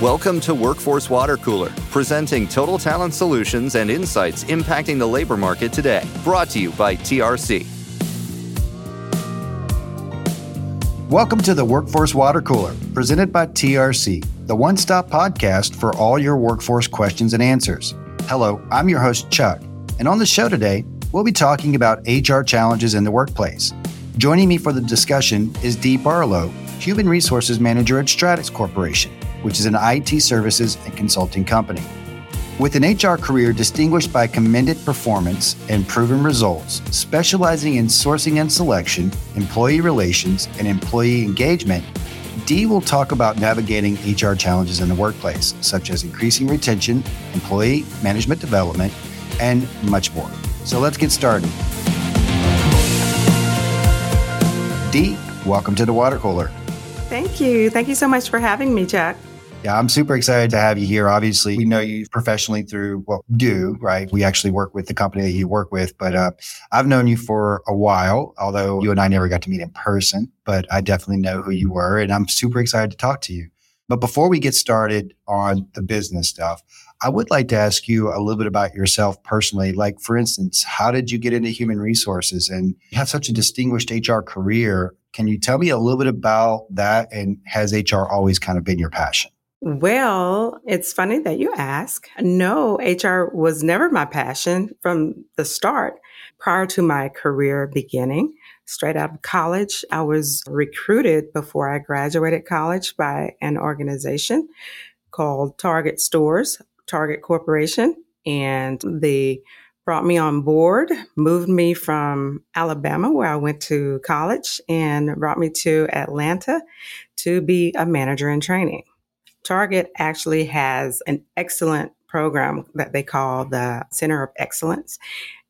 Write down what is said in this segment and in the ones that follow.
Welcome to Workforce Water Cooler, presenting total talent solutions and insights impacting the labor market today. Brought to you by TRC. Welcome to the Workforce Water Cooler, presented by TRC, the one stop podcast for all your workforce questions and answers. Hello, I'm your host, Chuck, and on the show today, we'll be talking about HR challenges in the workplace. Joining me for the discussion is Dee Barlow, Human Resources Manager at Stratix Corporation, which is an IT services and consulting company. With an HR career distinguished by commended performance and proven results, specializing in sourcing and selection, employee relations, and employee engagement, Dee will talk about navigating HR challenges in the workplace, such as increasing retention, employee management development, and much more. So let's get started. Dee, welcome to the water cooler. Thank you. Thank you so much for having me, Chuck. Yeah, I'm super excited to have you here. Obviously, we know you professionally through well, do right. We actually work with the company that you work with, but uh, I've known you for a while. Although you and I never got to meet in person, but I definitely know who you were, and I'm super excited to talk to you. But before we get started on the business stuff, I would like to ask you a little bit about yourself personally. Like, for instance, how did you get into human resources and have such a distinguished HR career? Can you tell me a little bit about that? And has HR always kind of been your passion? Well, it's funny that you ask. No, HR was never my passion from the start. Prior to my career beginning, straight out of college, I was recruited before I graduated college by an organization called Target Stores, Target Corporation, and they brought me on board, moved me from Alabama, where I went to college, and brought me to Atlanta to be a manager in training. Target actually has an excellent program that they call the Center of Excellence.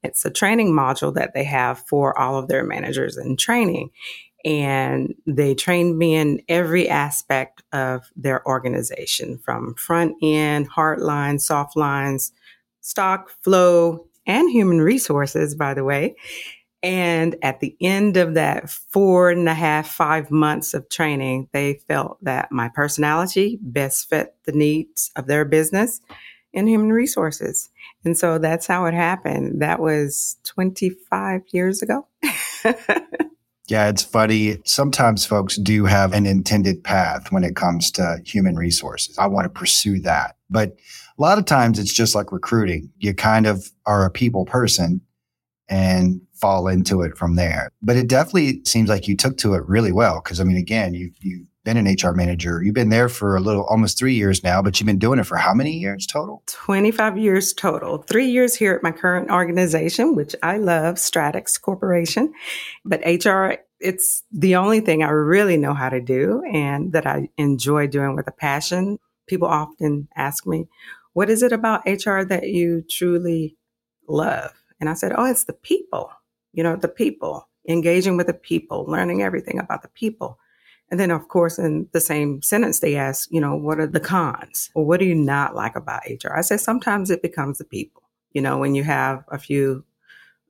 It's a training module that they have for all of their managers in training. And they trained me in every aspect of their organization from front end, hard lines, soft lines, stock, flow, and human resources, by the way. And at the end of that four and a half, five months of training, they felt that my personality best fit the needs of their business and human resources. And so that's how it happened. That was 25 years ago. yeah, it's funny. Sometimes folks do have an intended path when it comes to human resources. I want to pursue that. But a lot of times it's just like recruiting. You kind of are a people person and fall into it from there. But it definitely seems like you took to it really well. Cause I mean, again, you, you've been an HR manager. You've been there for a little, almost three years now, but you've been doing it for how many years total? 25 years total. Three years here at my current organization, which I love, Stratix Corporation. But HR, it's the only thing I really know how to do and that I enjoy doing with a passion. People often ask me, what is it about HR that you truly love? And I said, oh, it's the people you know, the people, engaging with the people, learning everything about the people. And then, of course, in the same sentence, they ask, you know, what are the cons or what do you not like about HR? I said, sometimes it becomes the people. You know, when you have a few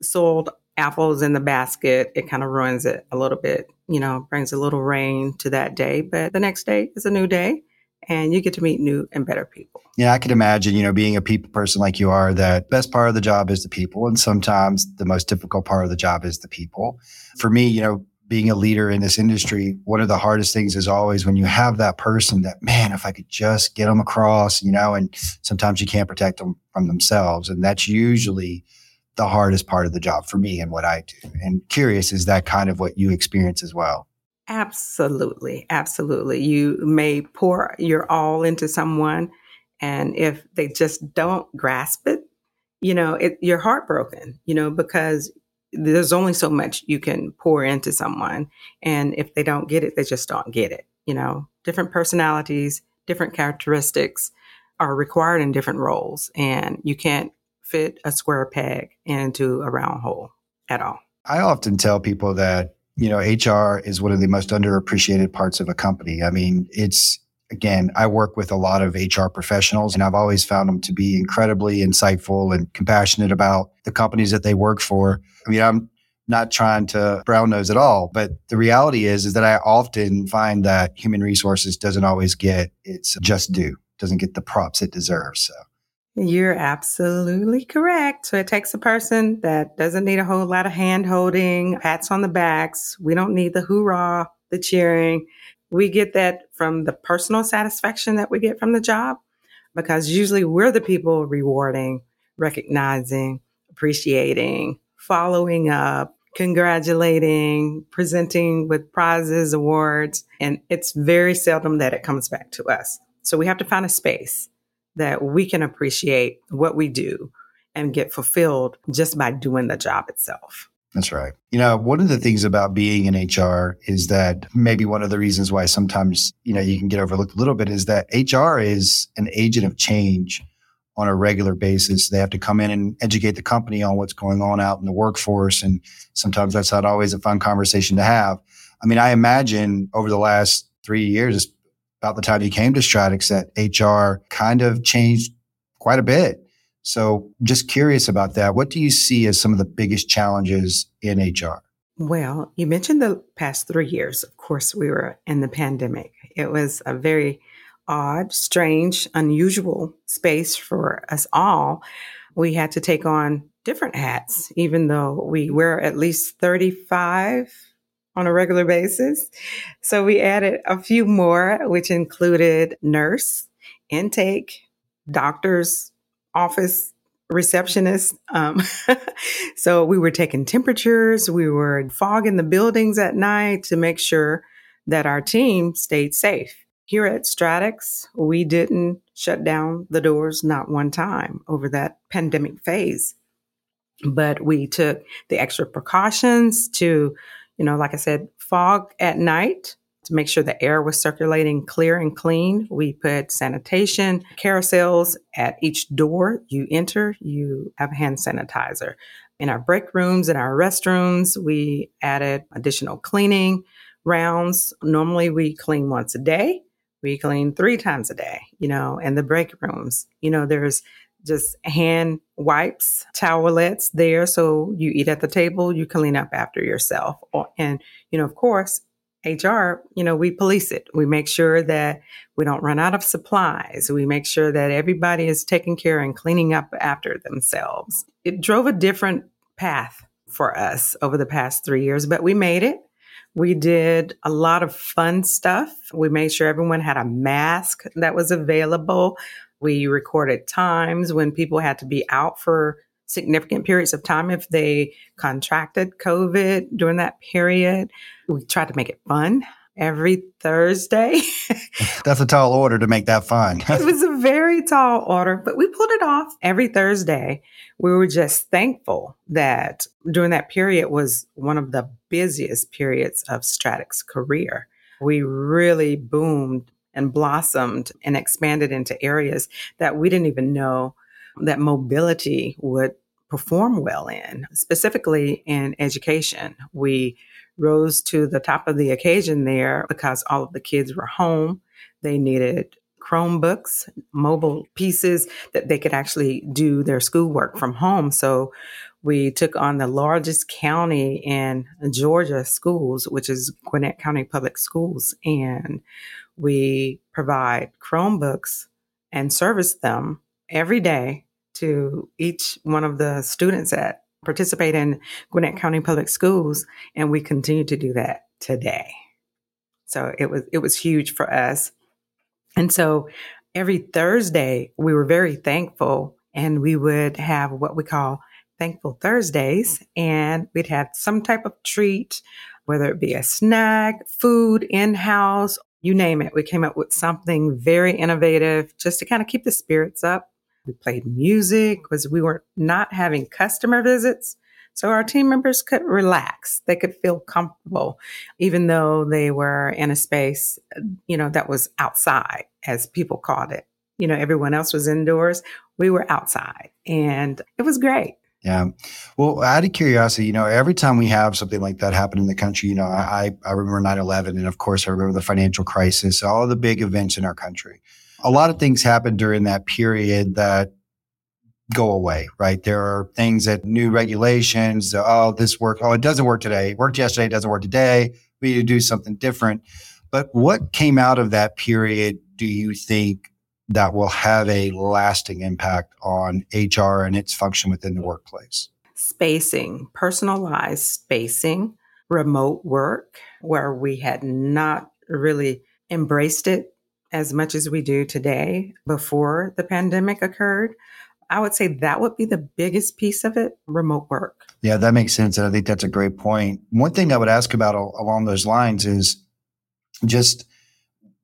sold apples in the basket, it kind of ruins it a little bit, you know, brings a little rain to that day. But the next day is a new day and you get to meet new and better people. Yeah, I could imagine, you know, being a people person like you are, that best part of the job is the people. And sometimes the most difficult part of the job is the people. For me, you know, being a leader in this industry, one of the hardest things is always when you have that person that, man, if I could just get them across, you know, and sometimes you can't protect them from themselves. And that's usually the hardest part of the job for me and what I do. And curious, is that kind of what you experience as well? Absolutely. Absolutely. You may pour your all into someone, and if they just don't grasp it, you know, it, you're heartbroken, you know, because there's only so much you can pour into someone. And if they don't get it, they just don't get it. You know, different personalities, different characteristics are required in different roles, and you can't fit a square peg into a round hole at all. I often tell people that you know, HR is one of the most underappreciated parts of a company. I mean, it's again, I work with a lot of HR professionals and I've always found them to be incredibly insightful and compassionate about the companies that they work for. I mean, I'm not trying to brown nose at all, but the reality is, is that I often find that human resources doesn't always get its just due. doesn't get the props it deserves. So you're absolutely correct. So it takes a person that doesn't need a whole lot of hand holding, pats on the backs. We don't need the hoorah, the cheering. We get that from the personal satisfaction that we get from the job because usually we're the people rewarding, recognizing, appreciating, following up, congratulating, presenting with prizes, awards. And it's very seldom that it comes back to us. So we have to find a space that we can appreciate what we do and get fulfilled just by doing the job itself. That's right. You know, one of the things about being in HR is that maybe one of the reasons why sometimes, you know, you can get overlooked a little bit is that HR is an agent of change on a regular basis. They have to come in and educate the company on what's going on out in the workforce. And sometimes that's not always a fun conversation to have. I mean, I imagine over the last three years, about the time you came to Stratix, that HR kind of changed quite a bit so, just curious about that. What do you see as some of the biggest challenges in HR? Well, you mentioned the past three years. Of course, we were in the pandemic. It was a very odd, strange, unusual space for us all. We had to take on different hats, even though we wear at least 35 on a regular basis. So we added a few more, which included nurse, intake, doctors, office receptionist. Um, so we were taking temperatures, we were fogging the buildings at night to make sure that our team stayed safe. Here at Stratix, we didn't shut down the doors not one time over that pandemic phase. But we took the extra precautions to, you know, like I said, fog at night to make sure the air was circulating clear and clean. We put sanitation carousels at each door you enter. You have hand sanitizer. In our break rooms, and our restrooms, we added additional cleaning rounds. Normally we clean once a day. We clean three times a day, you know, and the break rooms, you know, there's just hand wipes, towelettes there. So you eat at the table, you clean up after yourself. And, you know, of course, HR, you know, we police it. We make sure that we don't run out of supplies. We make sure that everybody is taking care and cleaning up after themselves. It drove a different path for us over the past three years, but we made it. We did a lot of fun stuff. We made sure everyone had a mask that was available. We recorded times when people had to be out for significant periods of time if they contracted COVID during that period. We tried to make it fun every Thursday. That's a tall order to make that fun. it was a very tall order, but we pulled it off every Thursday. We were just thankful that during that period was one of the busiest periods of Stratix career. We really boomed and blossomed and expanded into areas that we didn't even know that mobility would perform well in, specifically in education. We rose to the top of the occasion there because all of the kids were home. They needed Chromebooks, mobile pieces that they could actually do their schoolwork from home. So we took on the largest county in Georgia schools, which is Gwinnett County Public Schools. And we provide Chromebooks and service them every day to each one of the students that participate in Gwinnett County Public Schools, and we continue to do that today. So it was it was huge for us. And so every Thursday we were very thankful and we would have what we call thankful Thursdays and we'd have some type of treat whether it be a snack, food in-house, you name it. We came up with something very innovative just to kind of keep the spirits up we played music because we were not having customer visits. So our team members could relax. They could feel comfortable, even though they were in a space, you know, that was outside, as people called it. You know, everyone else was indoors. We were outside and it was great. Yeah. Well, out of curiosity, you know, every time we have something like that happen in the country, you know, I, I remember 9 11, and of course, I remember the financial crisis, all the big events in our country a lot of things happen during that period that go away, right? There are things that new regulations, oh, this work, oh, it doesn't work today. It worked yesterday, it doesn't work today. We need to do something different. But what came out of that period do you think that will have a lasting impact on HR and its function within the workplace? Spacing, personalized spacing, remote work, where we had not really embraced it as much as we do today before the pandemic occurred. I would say that would be the biggest piece of it remote work. Yeah, that makes sense. And I think that's a great point. One thing I would ask about along those lines is just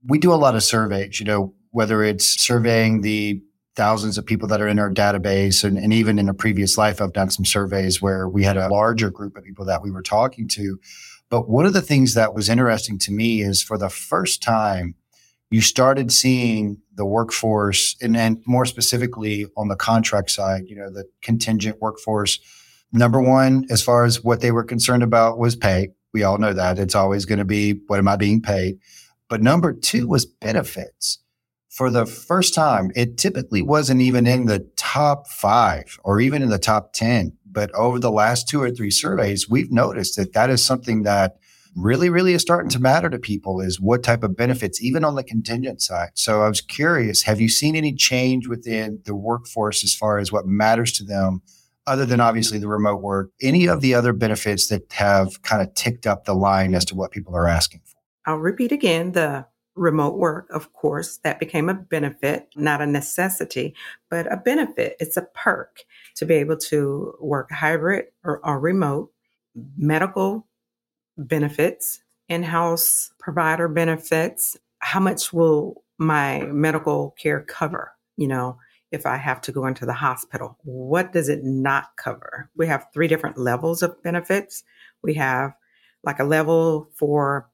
we do a lot of surveys, you know, whether it's surveying the thousands of people that are in our database. And, and even in a previous life, I've done some surveys where we had a larger group of people that we were talking to. But one of the things that was interesting to me is for the first time, you started seeing the workforce and, and more specifically on the contract side, you know, the contingent workforce. Number one, as far as what they were concerned about was pay. We all know that it's always going to be what am I being paid? But number two was benefits. For the first time, it typically wasn't even in the top five or even in the top 10. But over the last two or three surveys, we've noticed that that is something that really, really is starting to matter to people is what type of benefits, even on the contingent side. So I was curious, have you seen any change within the workforce as far as what matters to them, other than obviously the remote work, any of the other benefits that have kind of ticked up the line as to what people are asking for? I'll repeat again the remote work, of course, that became a benefit, not a necessity, but a benefit. It's a perk to be able to work hybrid or, or remote. Medical benefits, in house provider benefits. How much will my medical care cover? You know, if I have to go into the hospital, what does it not cover? We have three different levels of benefits. We have like a level for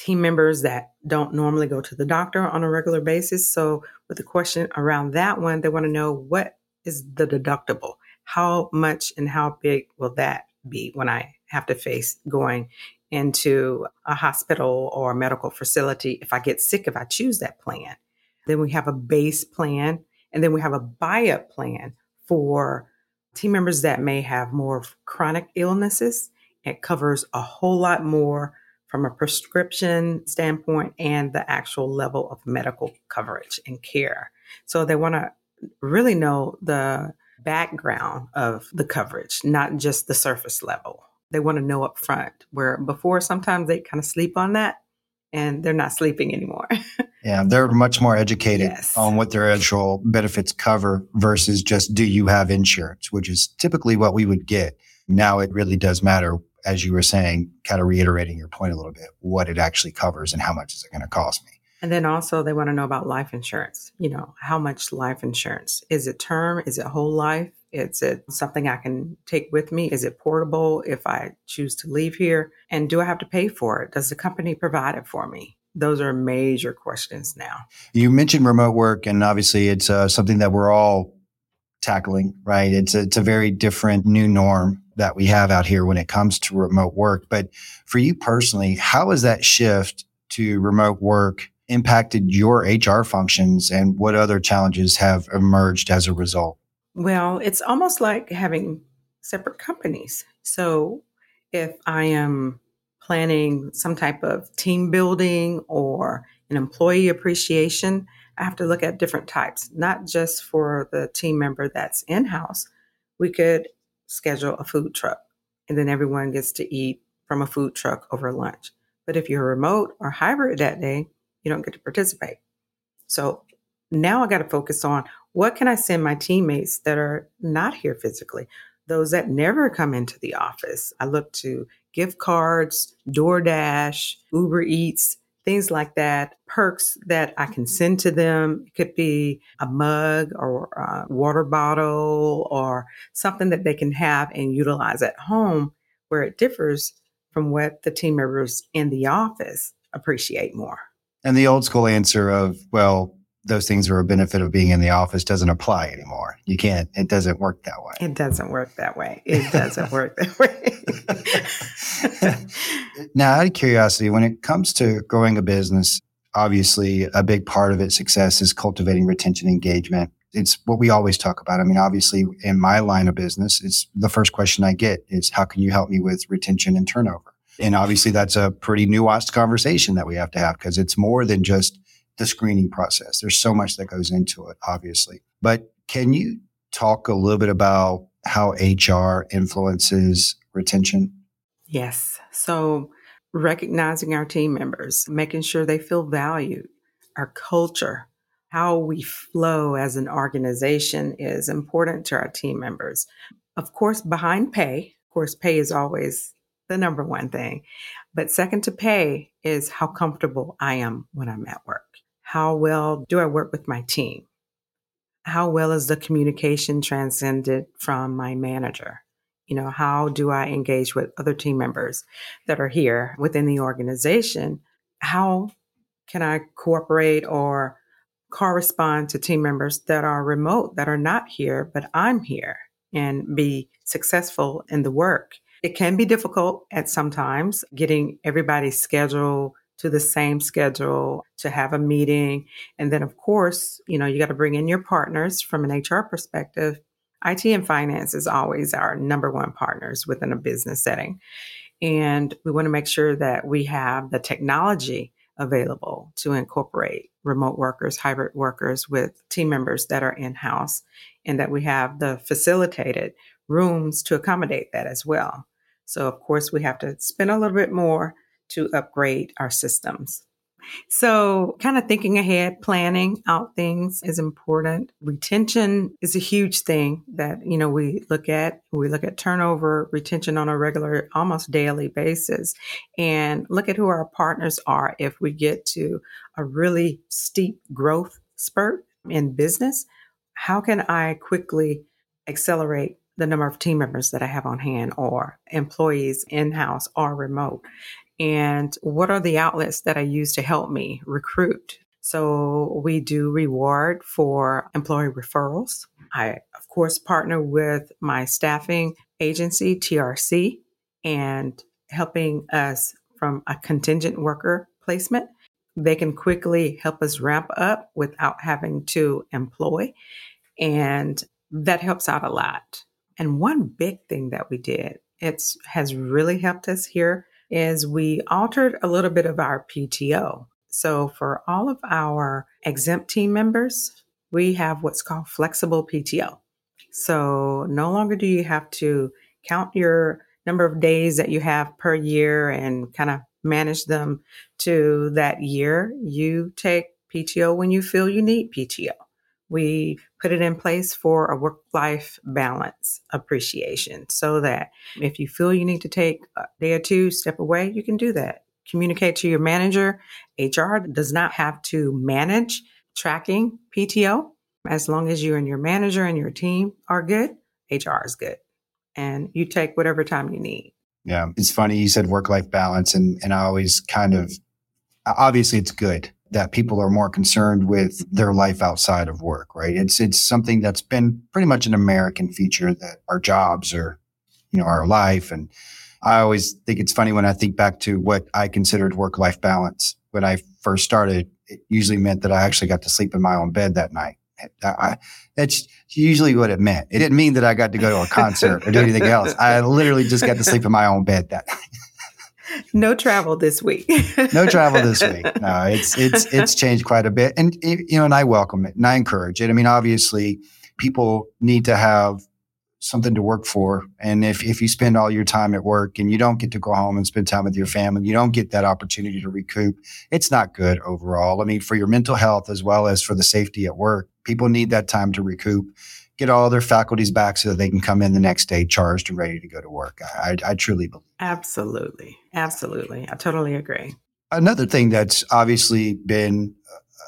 team members that don't normally go to the doctor on a regular basis. So, with the question around that one, they want to know what is the deductible? How much and how big will that be when I have to face going into a hospital or a medical facility if I get sick, if I choose that plan. Then we have a base plan, and then we have a buy up plan for team members that may have more chronic illnesses. It covers a whole lot more from a prescription standpoint and the actual level of medical coverage and care. So they want to really know the background of the coverage, not just the surface level. They want to know up front, where before sometimes they kind of sleep on that and they're not sleeping anymore. yeah, they're much more educated yes. on what their actual benefits cover versus just do you have insurance, which is typically what we would get. Now it really does matter, as you were saying, kind of reiterating your point a little bit, what it actually covers and how much is it going to cost me. And then also they want to know about life insurance. You know, how much life insurance? Is it term? Is it whole life? Is it something I can take with me? Is it portable if I choose to leave here? And do I have to pay for it? Does the company provide it for me? Those are major questions now. You mentioned remote work, and obviously it's uh, something that we're all tackling, right? It's a, it's a very different new norm that we have out here when it comes to remote work. But for you personally, how has that shift to remote work impacted your HR functions and what other challenges have emerged as a result? Well, it's almost like having separate companies. So if I am planning some type of team building or an employee appreciation, I have to look at different types, not just for the team member that's in house. We could schedule a food truck and then everyone gets to eat from a food truck over lunch. But if you're remote or hybrid that day, you don't get to participate. So now I got to focus on what can I send my teammates that are not here physically, those that never come into the office. I look to gift cards, DoorDash, Uber Eats, things like that, perks that I can mm-hmm. send to them. It could be a mug or a water bottle or something that they can have and utilize at home where it differs from what the team members in the office appreciate more. And the old school answer of, well, those things are a benefit of being in the office doesn't apply anymore. You can't, it doesn't work that way. It doesn't work that way. It doesn't work that way. now, out of curiosity, when it comes to growing a business, obviously a big part of its success is cultivating retention engagement. It's what we always talk about. I mean, obviously in my line of business, it's the first question I get is how can you help me with retention and turnover? And obviously that's a pretty nuanced conversation that we have to have because it's more than just the screening process. There's so much that goes into it, obviously. But can you talk a little bit about how HR influences retention? Yes. So, recognizing our team members, making sure they feel valued, our culture, how we flow as an organization is important to our team members. Of course, behind pay, of course, pay is always the number one thing. But second to pay is how comfortable I am when I'm at work. How well do I work with my team? How well is the communication transcended from my manager? You know, how do I engage with other team members that are here within the organization? How can I cooperate or correspond to team members that are remote, that are not here, but I'm here and be successful in the work? It can be difficult at sometimes getting everybody's schedule to the same schedule to have a meeting. And then, of course, you know, you got to bring in your partners from an HR perspective. IT and finance is always our number one partners within a business setting. And we want to make sure that we have the technology available to incorporate remote workers, hybrid workers with team members that are in house, and that we have the facilitated rooms to accommodate that as well. So, of course, we have to spend a little bit more to upgrade our systems. So, kind of thinking ahead, planning out things is important. Retention is a huge thing that, you know, we look at. We look at turnover, retention on a regular, almost daily basis, and look at who our partners are. If we get to a really steep growth spurt in business, how can I quickly accelerate the number of team members that I have on hand or employees in house or remote? And what are the outlets that I use to help me recruit? So we do reward for employee referrals. I, of course, partner with my staffing agency, TRC, and helping us from a contingent worker placement. They can quickly help us ramp up without having to employ. And that helps out a lot. And one big thing that we did, it has really helped us here, is we altered a little bit of our PTO. So for all of our exempt team members, we have what's called flexible PTO. So no longer do you have to count your number of days that you have per year and kind of manage them to that year. You take PTO when you feel you need PTO. We put it in place for a work life balance appreciation so that if you feel you need to take a day or two, step away, you can do that. Communicate to your manager. HR does not have to manage tracking PTO. As long as you and your manager and your team are good, HR is good. And you take whatever time you need. Yeah. It's funny. You said work life balance, and, and I always kind of, obviously, it's good that people are more concerned with their life outside of work, right? It's it's something that's been pretty much an American feature that our jobs are, you know, our life. And I always think it's funny when I think back to what I considered work life balance when I first started. It usually meant that I actually got to sleep in my own bed that night. That's usually what it meant. It didn't mean that I got to go to a concert or do anything else. I literally just got to sleep in my own bed that night no travel this week. no travel this week. No, it's it's it's changed quite a bit, and you know, and I welcome it and I encourage it. I mean, obviously, people need to have something to work for, and if if you spend all your time at work and you don't get to go home and spend time with your family, you don't get that opportunity to recoup. It's not good overall. I mean, for your mental health as well as for the safety at work, people need that time to recoup get all their faculties back so that they can come in the next day charged and ready to go to work. I, I, I truly believe. Absolutely. Absolutely. I totally agree. Another thing that's obviously been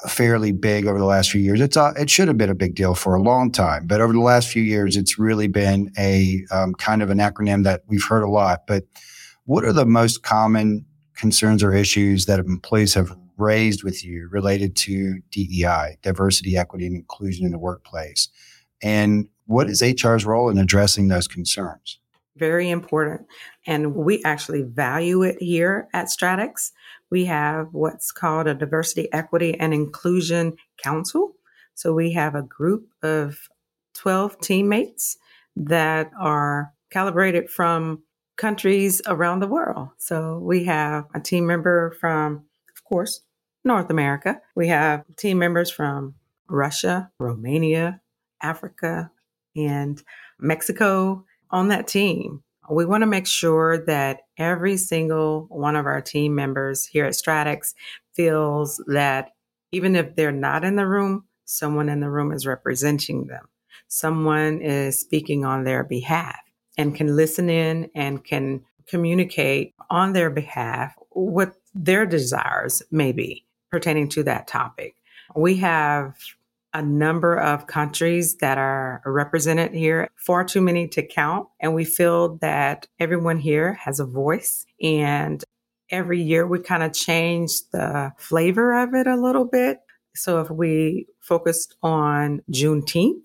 fairly big over the last few years. It's uh, it should have been a big deal for a long time, but over the last few years, it's really been a um, kind of an acronym that we've heard a lot. But what are the most common concerns or issues that employees have raised with you related to DEI, diversity, equity, and inclusion in the workplace? And what is HR's role in addressing those concerns? Very important. And we actually value it here at Stratix. We have what's called a Diversity, Equity, and Inclusion Council. So we have a group of 12 teammates that are calibrated from countries around the world. So we have a team member from, of course, North America. We have team members from Russia, Romania, Africa, and Mexico on that team. We want to make sure that every single one of our team members here at Stratix feels that even if they're not in the room, someone in the room is representing them. Someone is speaking on their behalf and can listen in and can communicate on their behalf what their desires may be pertaining to that topic. We have a number of countries that are represented here, far too many to count. And we feel that everyone here has a voice. And every year we kind of change the flavor of it a little bit. So if we focused on Juneteenth,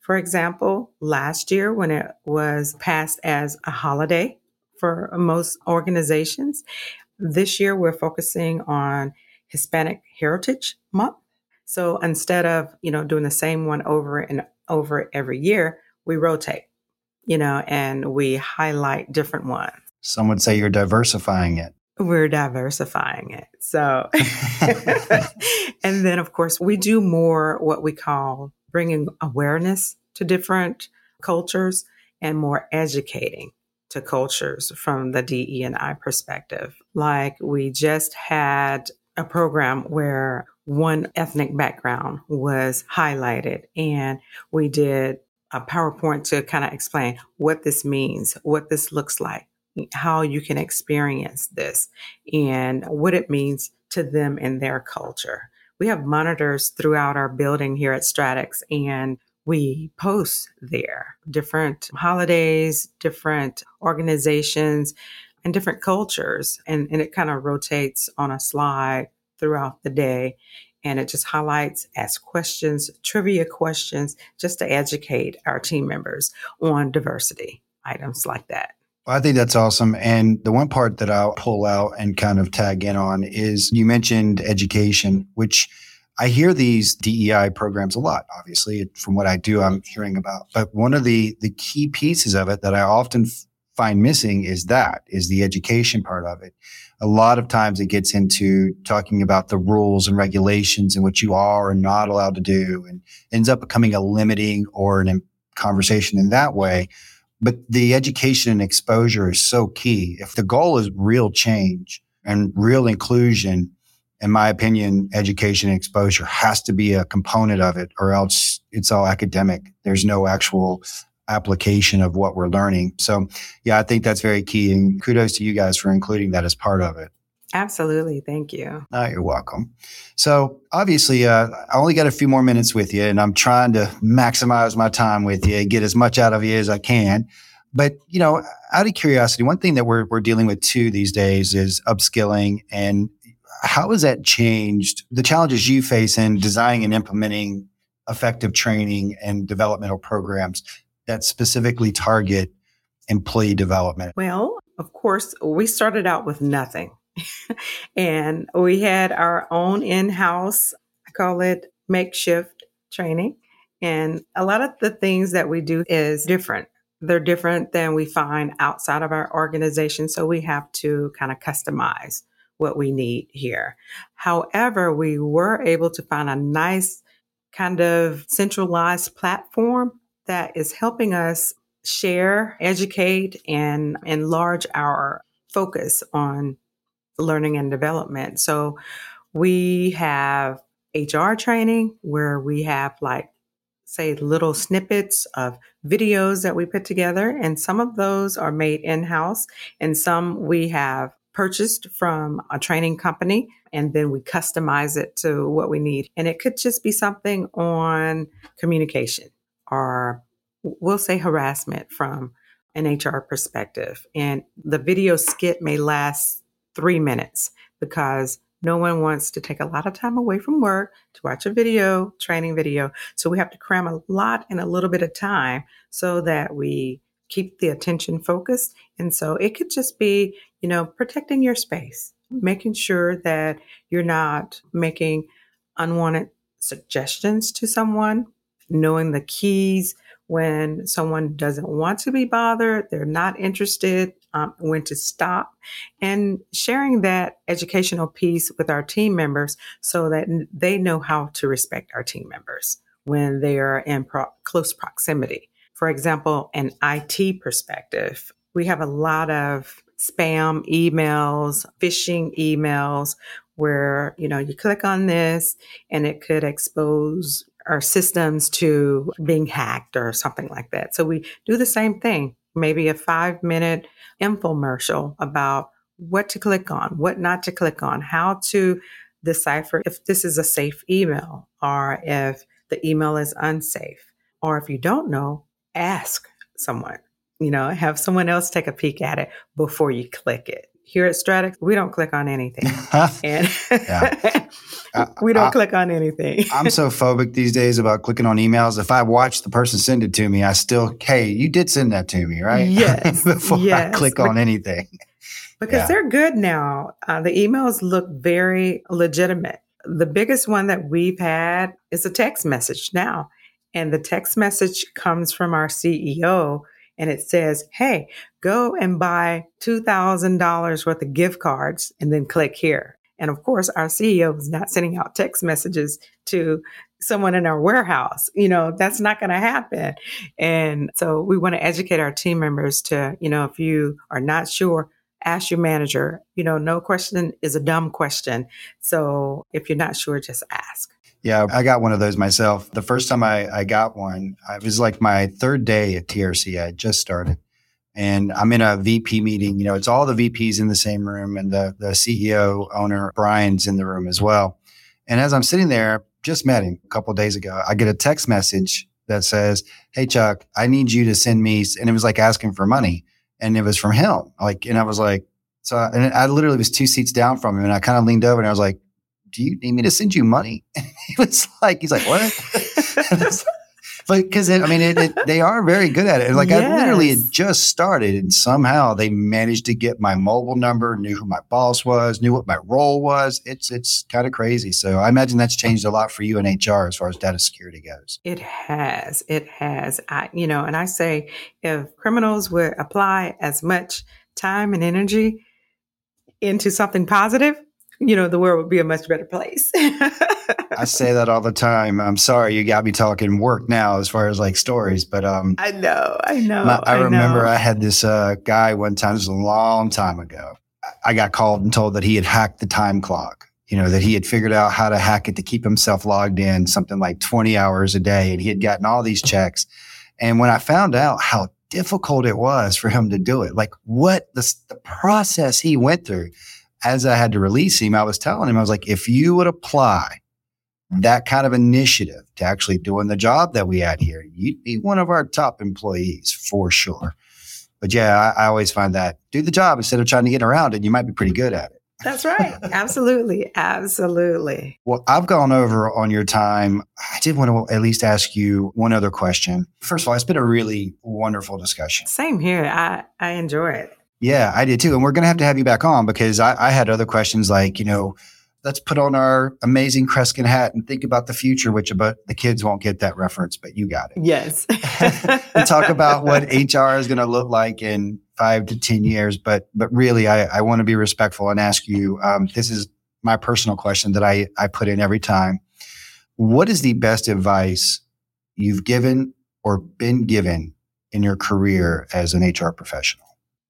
for example, last year when it was passed as a holiday for most organizations, this year we're focusing on Hispanic Heritage Month. So instead of, you know, doing the same one over and over every year, we rotate, you know, and we highlight different ones. Some would say you're diversifying it. We're diversifying it. So, and then of course, we do more what we call bringing awareness to different cultures and more educating to cultures from the DE and I perspective. Like we just had a program where one ethnic background was highlighted and we did a PowerPoint to kind of explain what this means, what this looks like, how you can experience this, and what it means to them in their culture. We have monitors throughout our building here at Stratix, and we post there different holidays, different organizations, and different cultures. And, and it kind of rotates on a slide throughout the day. And it just highlights, asks questions, trivia questions, just to educate our team members on diversity items like that. I think that's awesome. And the one part that I'll pull out and kind of tag in on is you mentioned education, which I hear these DEI programs a lot. Obviously, from what I do, I'm hearing about. But one of the the key pieces of it that I often find missing is that is the education part of it. A lot of times it gets into talking about the rules and regulations and what you are and not allowed to do, and ends up becoming a limiting or an conversation in that way. But the education and exposure is so key. If the goal is real change and real inclusion, in my opinion, education and exposure has to be a component of it, or else it's all academic. There's no actual application of what we're learning. So, yeah, I think that's very key. And kudos to you guys for including that as part of it. Absolutely. Thank you. Oh, you're welcome. So, obviously, uh, I only got a few more minutes with you, and I'm trying to maximize my time with you, get as much out of you as I can. But, you know, out of curiosity, one thing that we're, we're dealing with too these days is upskilling and how has that changed the challenges you face in designing and implementing effective training and developmental programs that specifically target employee development? Well, of course, we started out with nothing. and we had our own in house, I call it makeshift training. And a lot of the things that we do is different. They're different than we find outside of our organization. So we have to kind of customize what we need here. However, we were able to find a nice kind of centralized platform that is helping us share, educate, and enlarge our focus on learning and development. So we have HR training where we have like say little snippets of videos that we put together and some of those are made in-house and some we have purchased from a training company and then we customize it to what we need. And it could just be something on communication or we'll say harassment from an HR perspective. And the video skit may last three minutes because no one wants to take a lot of time away from work to watch a video, training video. So we have to cram a lot in a little bit of time so that we keep the attention focused. And so it could just be, you know, protecting your space, making sure that you're not making unwanted suggestions to someone, knowing the keys when someone doesn't want to be bothered, they're not interested, um, when to stop, and sharing that educational piece with our team members so that they know how to respect our team members when they are in pro- close proximity. For example, an IT perspective, we have a lot of spam emails, phishing emails where, you know, you click on this and it could expose our systems to being hacked or something like that. So we do the same thing, maybe a five minute infomercial about what to click on, what not to click on, how to decipher if this is a safe email or if the email is unsafe. Or if you don't know, ask someone, you know, have someone else take a peek at it before you click it. Here at Stratix, we don't click on anything. and we don't I, click on anything. I'm so phobic these days about clicking on emails. If I watch the person send it to me, I still, hey, you did send that to me, right? Yes. Before yes. I click on anything. Because yeah. they're good now. Uh, the emails look very legitimate. The biggest one that we've had is a text message now. And the text message comes from our CEO and it says, Hey, go and buy $2,000 worth of gift cards and then click here. And of course, our CEO is not sending out text messages to someone in our warehouse. You know, that's not going to happen. And so we want to educate our team members to, you know, if you are not sure, ask your manager. You know, no question is a dumb question. So if you're not sure, just ask. Yeah, I got one of those myself. The first time I, I got one, it was like my third day at TRC. I just started. And I'm in a VP meeting. You know, it's all the VPs in the same room, and the, the CEO owner, Brian's in the room as well. And as I'm sitting there, just met him a couple days ago, I get a text message that says, Hey, Chuck, I need you to send me. And it was like asking for money. And it was from him. Like, and I was like, so, and I literally was two seats down from him. And I kind of leaned over and I was like, do you need me to send you money? he was like, he's like, what? because I mean, it, it, they are very good at it. Like yes. I literally had just started, and somehow they managed to get my mobile number, knew who my boss was, knew what my role was. It's it's kind of crazy. So I imagine that's changed a lot for you in HR as far as data security goes. It has. It has. I, you know, and I say if criminals would apply as much time and energy into something positive, you know, the world would be a much better place. I say that all the time. I'm sorry you got me talking work now as far as like stories, but um I know, I know. My, I, I, remember know. I had this uh, guy one time, this was a long time ago. I got called and told that he had hacked the time clock. You know, that he had figured out how to hack it to keep himself logged in something like 20 hours a day. And he had gotten all these checks. And when I found out how difficult it was for him to do it, like what the, the process he went through, as I had to release him, I was telling him, I was like, if you would apply that kind of initiative to actually doing the job that we had here, you'd be one of our top employees for sure. But yeah, I, I always find that do the job instead of trying to get around it, you might be pretty good at it. That's right. Absolutely. Absolutely. Well, I've gone over on your time. I did want to at least ask you one other question. First of all, it's been a really wonderful discussion. Same here. I, I enjoy it. Yeah, I did too. And we're going to have to have you back on because I, I had other questions like, you know, let's put on our amazing Kreskin hat and think about the future, which but the kids won't get that reference, but you got it. Yes. and talk about what HR is going to look like in five to 10 years. But, but really, I, I want to be respectful and ask you, um, this is my personal question that I, I put in every time. What is the best advice you've given or been given in your career as an HR professional?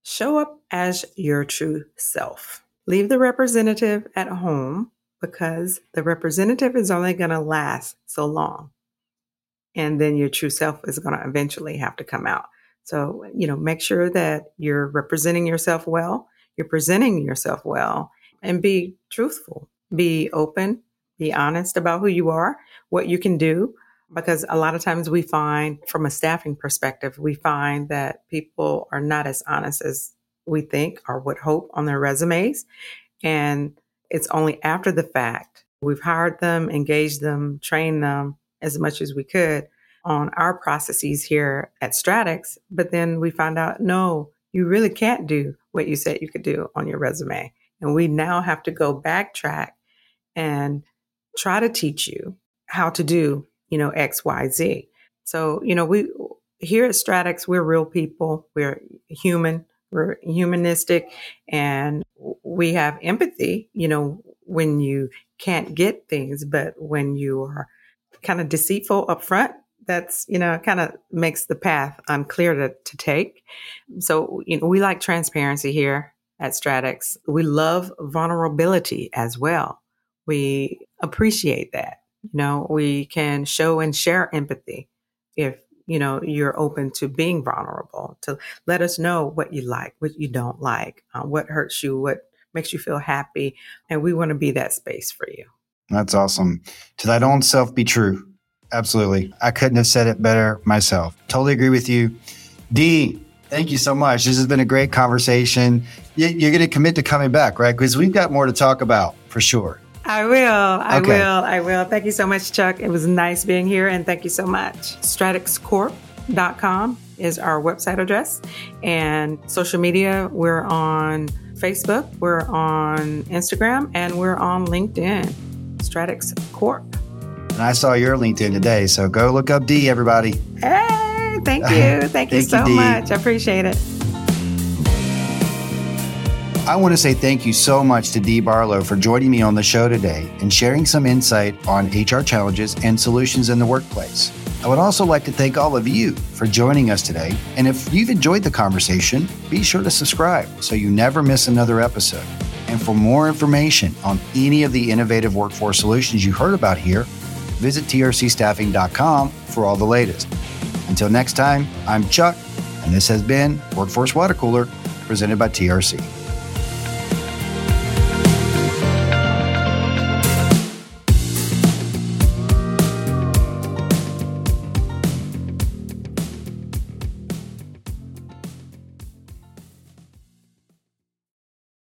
Show up as your true self. Leave the representative at home because the representative is only going to last so long. And then your true self is going to eventually have to come out. So, you know, make sure that you're representing yourself well, you're presenting yourself well, and be truthful, be open, be honest about who you are, what you can do, because a lot of times we find from a staffing perspective, we find that people are not as honest as we think or would hope on their resumes. And it's only after the fact we've hired them, engaged them, trained them as much as we could on our processes here at Stratix. But then we find out, no, you really can't do what you said you could do on your resume. And we now have to go backtrack and try to teach you how to do you know, X, Y, Z. So, you know, we, here at Stratix, we're real people. We're human. We're humanistic and we have empathy, you know, when you can't get things, but when you are kind of deceitful up front, that's, you know, kind of makes the path unclear to, to take. So, you know, we like transparency here at Stratix. We love vulnerability as well. We appreciate that. You know, we can show and share empathy if you know you're open to being vulnerable to let us know what you like what you don't like uh, what hurts you what makes you feel happy and we want to be that space for you. That's awesome. To thine own self be true. Absolutely. I couldn't have said it better myself. Totally agree with you. Dee thank you so much. This has been a great conversation. You're going to commit to coming back right? Because we've got more to talk about for sure I will. I okay. will. I will. Thank you so much, Chuck. It was nice being here and thank you so much. StratixCorp.com is our website address and social media. We're on Facebook, we're on Instagram, and we're on LinkedIn. Stratix Corp. And I saw your LinkedIn today, so go look up Dee, everybody. Hey, thank you. Thank, thank you so you, much. I appreciate it. I want to say thank you so much to Dee Barlow for joining me on the show today and sharing some insight on HR challenges and solutions in the workplace. I would also like to thank all of you for joining us today. And if you've enjoyed the conversation, be sure to subscribe so you never miss another episode. And for more information on any of the innovative workforce solutions you heard about here, visit trcstaffing.com for all the latest. Until next time, I'm Chuck, and this has been Workforce Water Cooler presented by TRC.